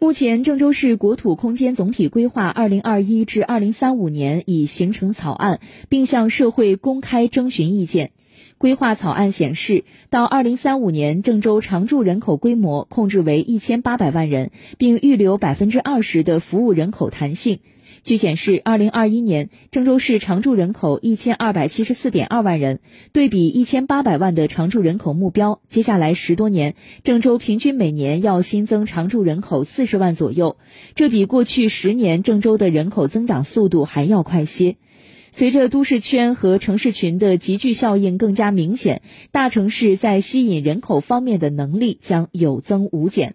目前，郑州市国土空间总体规划（二零二一至二零三五年）已形成草案，并向社会公开征询意见。规划草案显示，到二零三五年，郑州常住人口规模控制为一千八百万人，并预留百分之二十的服务人口弹性。据显示，二零二一年郑州市常住人口一千二百七十四点二万人，对比一千八百万的常住人口目标，接下来十多年，郑州平均每年要新增常住人口四十万左右，这比过去十年郑州的人口增长速度还要快些。随着都市圈和城市群的集聚效应更加明显，大城市在吸引人口方面的能力将有增无减。